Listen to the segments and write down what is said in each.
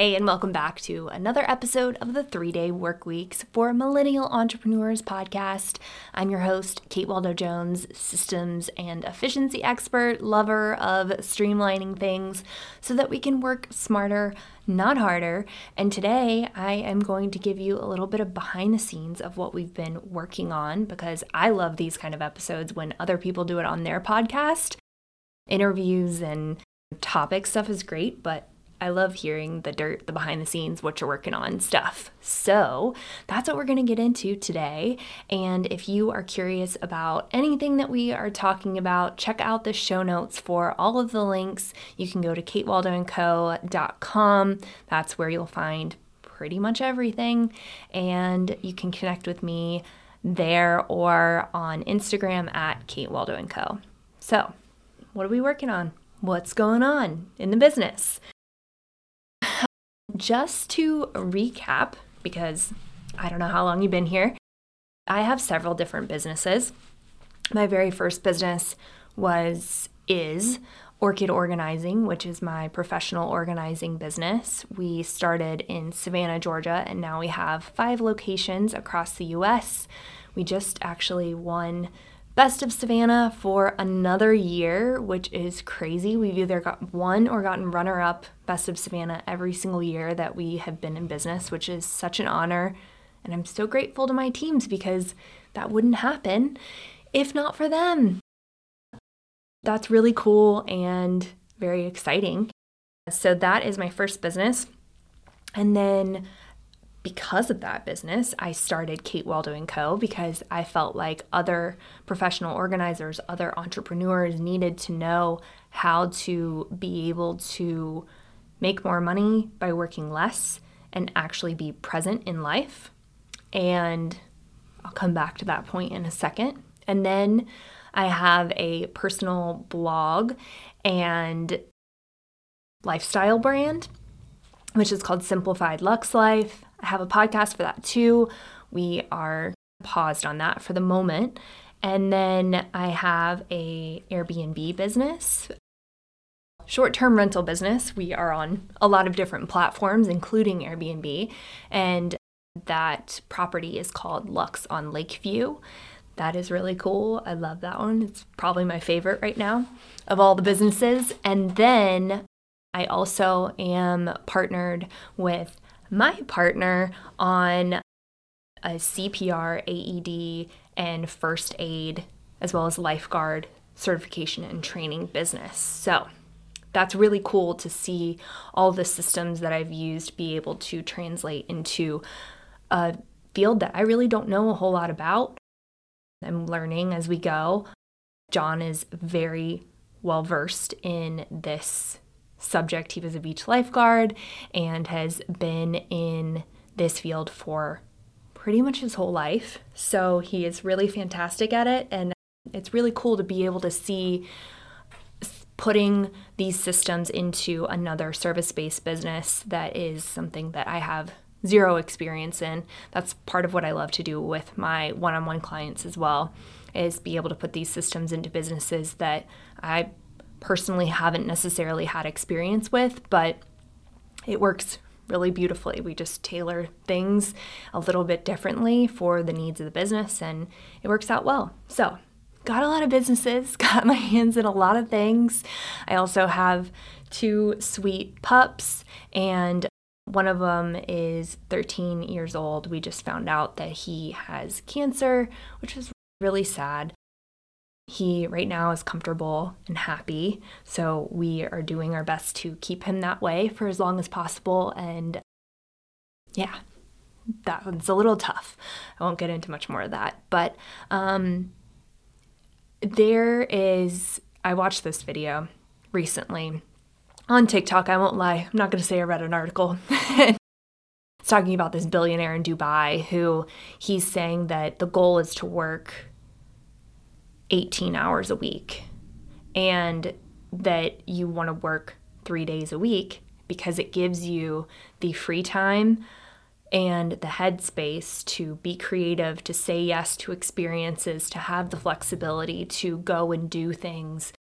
Hey, and welcome back to another episode of the Three Day Work Weeks for Millennial Entrepreneurs podcast. I'm your host, Kate Waldo Jones, systems and efficiency expert, lover of streamlining things so that we can work smarter, not harder. And today I am going to give you a little bit of behind the scenes of what we've been working on because I love these kind of episodes when other people do it on their podcast. Interviews and topic stuff is great, but I love hearing the dirt, the behind the scenes, what you're working on stuff. So that's what we're going to get into today. And if you are curious about anything that we are talking about, check out the show notes for all of the links. You can go to katewaldoandco.com. That's where you'll find pretty much everything. And you can connect with me there or on Instagram at Kate Waldo and Co. So, what are we working on? What's going on in the business? Just to recap, because I don't know how long you've been here, I have several different businesses. My very first business was is Orchid Organizing, which is my professional organizing business. We started in Savannah, Georgia, and now we have five locations across the US. We just actually won Best of Savannah for another year, which is crazy. We've either got won or gotten runner up Best of Savannah every single year that we have been in business, which is such an honor. And I'm so grateful to my teams because that wouldn't happen if not for them. That's really cool and very exciting. So, that is my first business. And then because of that business, I started Kate Waldo & Co. because I felt like other professional organizers, other entrepreneurs needed to know how to be able to make more money by working less and actually be present in life. And I'll come back to that point in a second. And then I have a personal blog and lifestyle brand, which is called Simplified Lux Life. I have a podcast for that too. We are paused on that for the moment. And then I have a Airbnb business. Short-term rental business. We are on a lot of different platforms including Airbnb and that property is called Lux on Lakeview. That is really cool. I love that one. It's probably my favorite right now of all the businesses. And then I also am partnered with my partner on a CPR, AED, and first aid, as well as lifeguard certification and training business. So that's really cool to see all the systems that I've used be able to translate into a field that I really don't know a whole lot about. I'm learning as we go. John is very well versed in this subject. He was a beach lifeguard and has been in this field for pretty much his whole life. So he is really fantastic at it. And it's really cool to be able to see putting these systems into another service based business that is something that I have zero experience in. That's part of what I love to do with my one on one clients as well, is be able to put these systems into businesses that I personally haven't necessarily had experience with, but it works really beautifully. We just tailor things a little bit differently for the needs of the business and it works out well. So, got a lot of businesses, got my hands in a lot of things. I also have two sweet pups and one of them is 13 years old. We just found out that he has cancer, which is really sad. He right now is comfortable and happy, so we are doing our best to keep him that way for as long as possible. And yeah, that one's a little tough. I won't get into much more of that, but um, there is. I watched this video recently on TikTok. I won't lie. I'm not going to say I read an article. it's talking about this billionaire in Dubai who he's saying that the goal is to work 18 hours a week and that you want to work three days a week because it gives you the free time and the headspace to be creative, to say yes to experiences, to have the flexibility to go and do things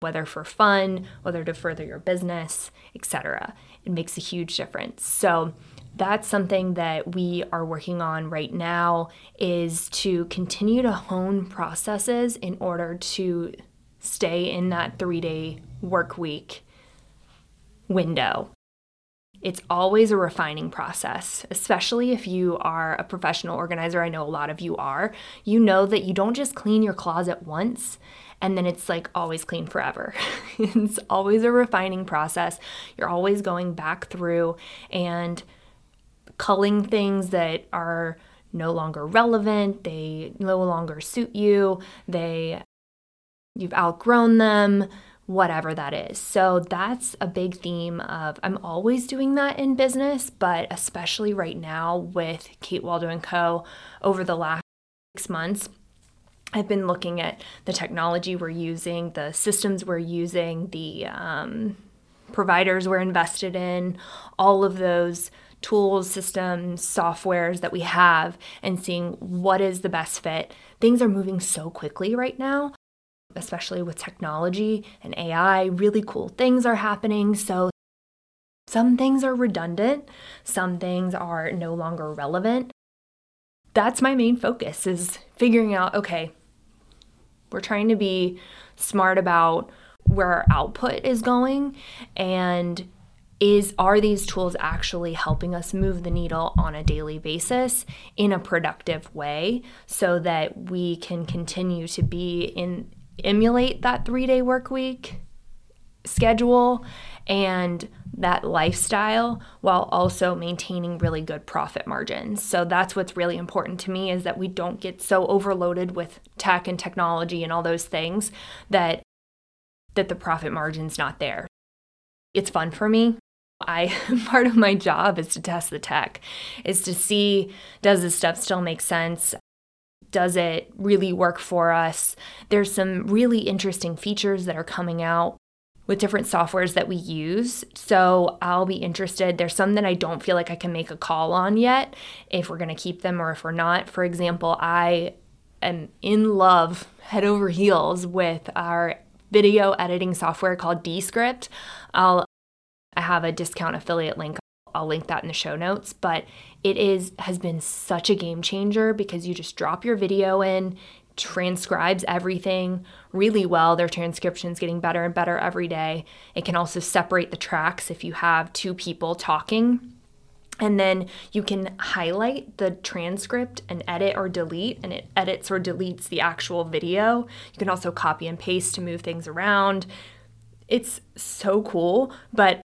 whether for fun, whether to further your business, etc. It makes a huge difference. So that's something that we are working on right now is to continue to hone processes in order to stay in that 3-day work week window. It's always a refining process, especially if you are a professional organizer. I know a lot of you are. You know that you don't just clean your closet once and then it's like always clean forever. it's always a refining process. You're always going back through and culling things that are no longer relevant, they no longer suit you, they you've outgrown them, whatever that is. So that's a big theme of I'm always doing that in business, but especially right now with Kate Waldo and Co over the last 6 months I've been looking at the technology we're using, the systems we're using, the um, providers we're invested in, all of those tools, systems, softwares that we have, and seeing what is the best fit. Things are moving so quickly right now, especially with technology and AI. Really cool things are happening. So some things are redundant, some things are no longer relevant that's my main focus is figuring out okay we're trying to be smart about where our output is going and is are these tools actually helping us move the needle on a daily basis in a productive way so that we can continue to be in emulate that 3-day work week schedule and that lifestyle while also maintaining really good profit margins. So that's what's really important to me is that we don't get so overloaded with tech and technology and all those things that that the profit margin's not there. It's fun for me. I part of my job is to test the tech, is to see does this stuff still make sense? Does it really work for us? There's some really interesting features that are coming out with different softwares that we use. So I'll be interested. There's some that I don't feel like I can make a call on yet if we're going to keep them or if we're not. For example, I am in love head over heels with our video editing software called Descript. I'll I have a discount affiliate link. I'll link that in the show notes, but it is has been such a game changer because you just drop your video in, transcribes everything really well. Their transcription's getting better and better every day. It can also separate the tracks if you have two people talking. And then you can highlight the transcript and edit or delete, and it edits or deletes the actual video. You can also copy and paste to move things around. It's so cool, but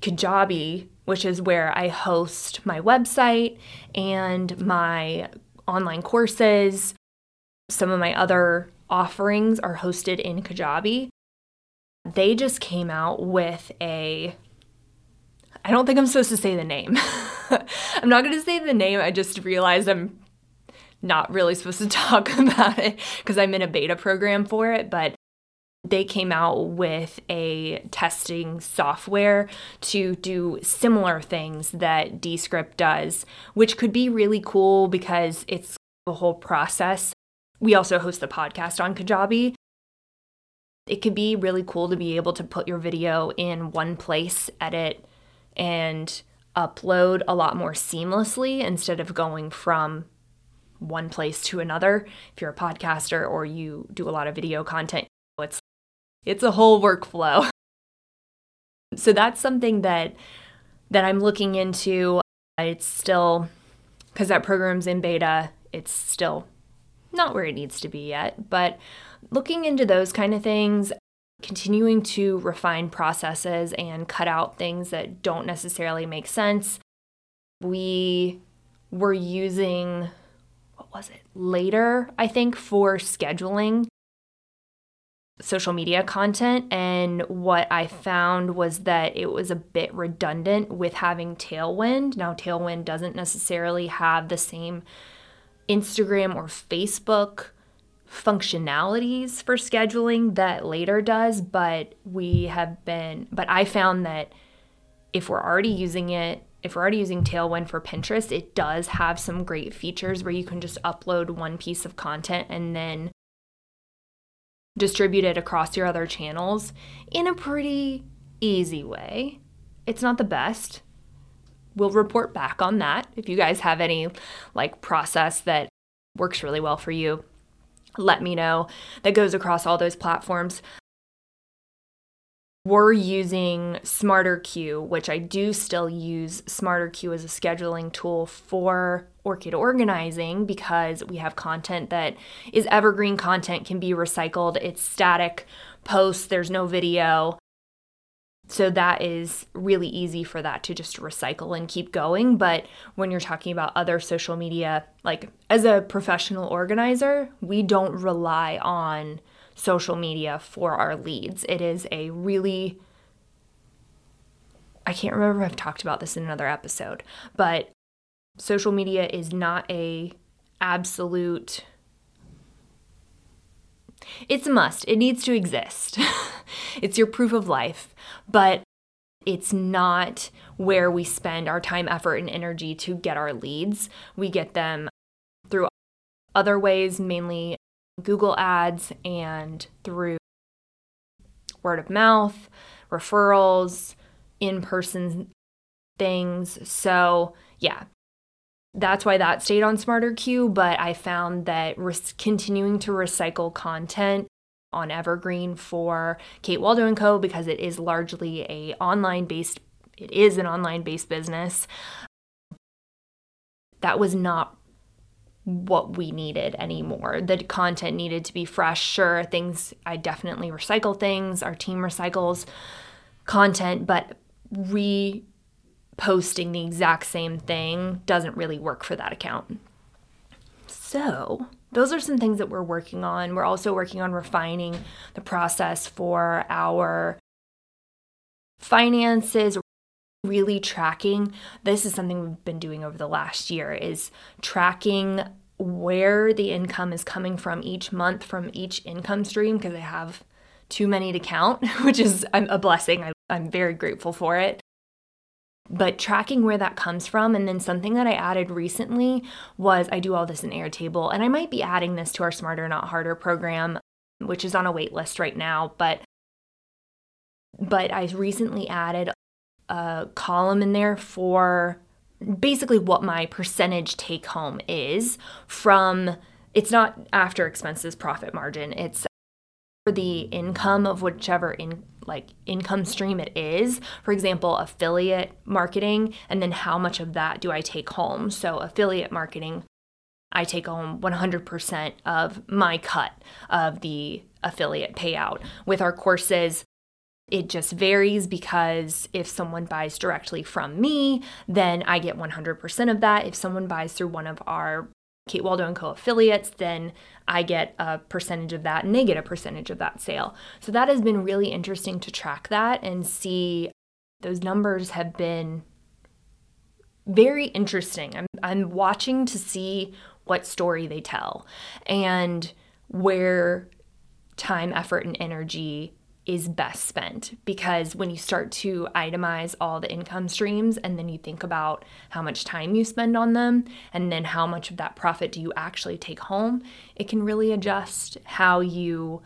Kajabi, which is where I host my website and my online courses, some of my other offerings are hosted in Kajabi. They just came out with a I don't think I'm supposed to say the name. I'm not going to say the name. I just realized I'm not really supposed to talk about it because I'm in a beta program for it, but they came out with a testing software to do similar things that Descript does, which could be really cool because it's the whole process we also host the podcast on Kajabi. It could be really cool to be able to put your video in one place, edit, and upload a lot more seamlessly instead of going from one place to another. If you're a podcaster or you do a lot of video content, it's it's a whole workflow. So that's something that that I'm looking into. It's still cuz that program's in beta, it's still not where it needs to be yet, but looking into those kind of things, continuing to refine processes and cut out things that don't necessarily make sense. We were using, what was it, later, I think, for scheduling social media content. And what I found was that it was a bit redundant with having Tailwind. Now, Tailwind doesn't necessarily have the same Instagram or Facebook functionalities for scheduling that later does, but we have been, but I found that if we're already using it, if we're already using Tailwind for Pinterest, it does have some great features where you can just upload one piece of content and then distribute it across your other channels in a pretty easy way. It's not the best. We'll report back on that. If you guys have any like process that works really well for you, let me know that goes across all those platforms. We're using SmarterQueue, which I do still use SmarterQueue as a scheduling tool for Orchid organizing because we have content that is evergreen content, can be recycled. It's static posts, there's no video. So that is really easy for that to just recycle and keep going. But when you're talking about other social media, like as a professional organizer, we don't rely on social media for our leads. It is a really I can't remember if I've talked about this in another episode, but social media is not a absolute it's a must. It needs to exist. it's your proof of life, but it's not where we spend our time, effort, and energy to get our leads. We get them through other ways, mainly Google Ads and through word of mouth, referrals, in person things. So, yeah, that's why that stayed on SmarterQueue, but I found that res- continuing to recycle content on Evergreen for Kate Waldo and Co because it is largely a online based it is an online based business. That was not what we needed anymore. The content needed to be fresh. Sure, things I definitely recycle things. Our team recycles content, but re posting the exact same thing doesn't really work for that account. So, those are some things that we're working on. We're also working on refining the process for our finances, really tracking. This is something we've been doing over the last year is tracking where the income is coming from each month from each income stream because I have too many to count, which is a blessing. I, I'm very grateful for it but tracking where that comes from and then something that i added recently was i do all this in airtable and i might be adding this to our smarter not harder program which is on a wait list right now but but i recently added a column in there for basically what my percentage take home is from it's not after expenses profit margin it's the income of whichever in like income stream it is. For example, affiliate marketing, and then how much of that do I take home? So, affiliate marketing, I take home 100% of my cut of the affiliate payout. With our courses, it just varies because if someone buys directly from me, then I get 100% of that. If someone buys through one of our Kate Waldo and Co affiliates, then I get a percentage of that and they get a percentage of that sale. So that has been really interesting to track that and see those numbers have been very interesting. I'm I'm watching to see what story they tell and where time, effort and energy is best spent because when you start to itemize all the income streams and then you think about how much time you spend on them and then how much of that profit do you actually take home, it can really adjust how you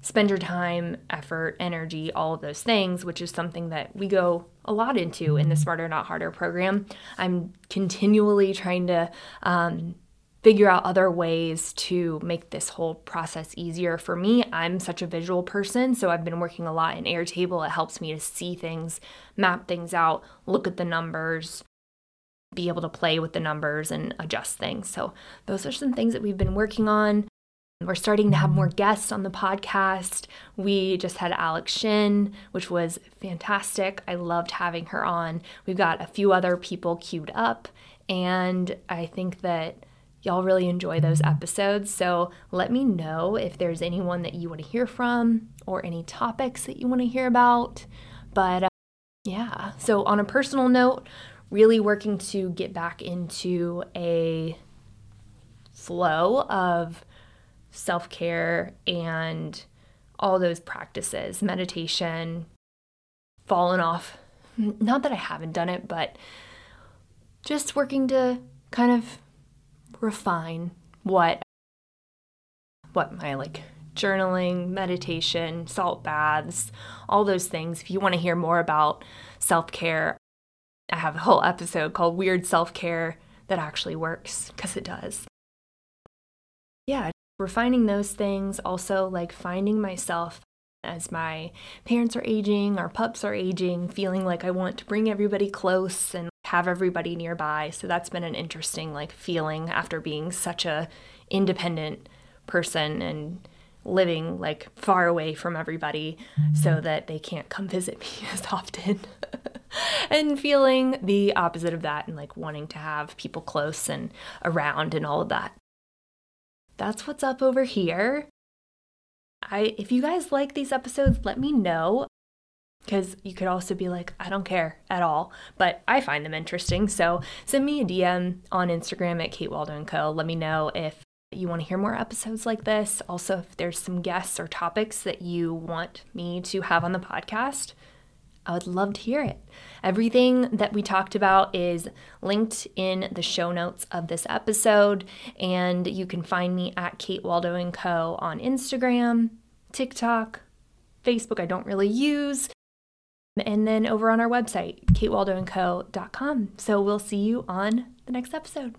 spend your time, effort, energy, all of those things, which is something that we go a lot into in the Smarter Not Harder program. I'm continually trying to um, figure out other ways to make this whole process easier for me. I'm such a visual person, so I've been working a lot in Airtable. It helps me to see things, map things out, look at the numbers, be able to play with the numbers and adjust things. So, those are some things that we've been working on. We're starting to have more guests on the podcast. We just had Alex Shin, which was fantastic. I loved having her on. We've got a few other people queued up, and I think that y'all really enjoy those episodes. So let me know if there's anyone that you want to hear from or any topics that you want to hear about. But uh, yeah, so on a personal note, really working to get back into a flow of self care and all those practices, meditation, fallen off. Not that I haven't done it, but just working to kind of refine what what my like journaling, meditation, salt baths, all those things. If you want to hear more about self care, I have a whole episode called Weird Self Care that actually works because it does. Yeah, refining those things, also like finding myself as my parents are aging, our pups are aging, feeling like I want to bring everybody close and have everybody nearby. So that's been an interesting like feeling after being such a independent person and living like far away from everybody so mm-hmm. that they can't come visit me as often. and feeling the opposite of that and like wanting to have people close and around and all of that. That's what's up over here. I if you guys like these episodes, let me know because you could also be like, I don't care at all, but I find them interesting. So send me a DM on Instagram at Kate Waldo Co. Let me know if you want to hear more episodes like this. Also, if there's some guests or topics that you want me to have on the podcast, I would love to hear it. Everything that we talked about is linked in the show notes of this episode, and you can find me at Kate Waldo and Co. on Instagram, TikTok, Facebook, I don't really use, and then over on our website, katewaldoandco.com. So we'll see you on the next episode.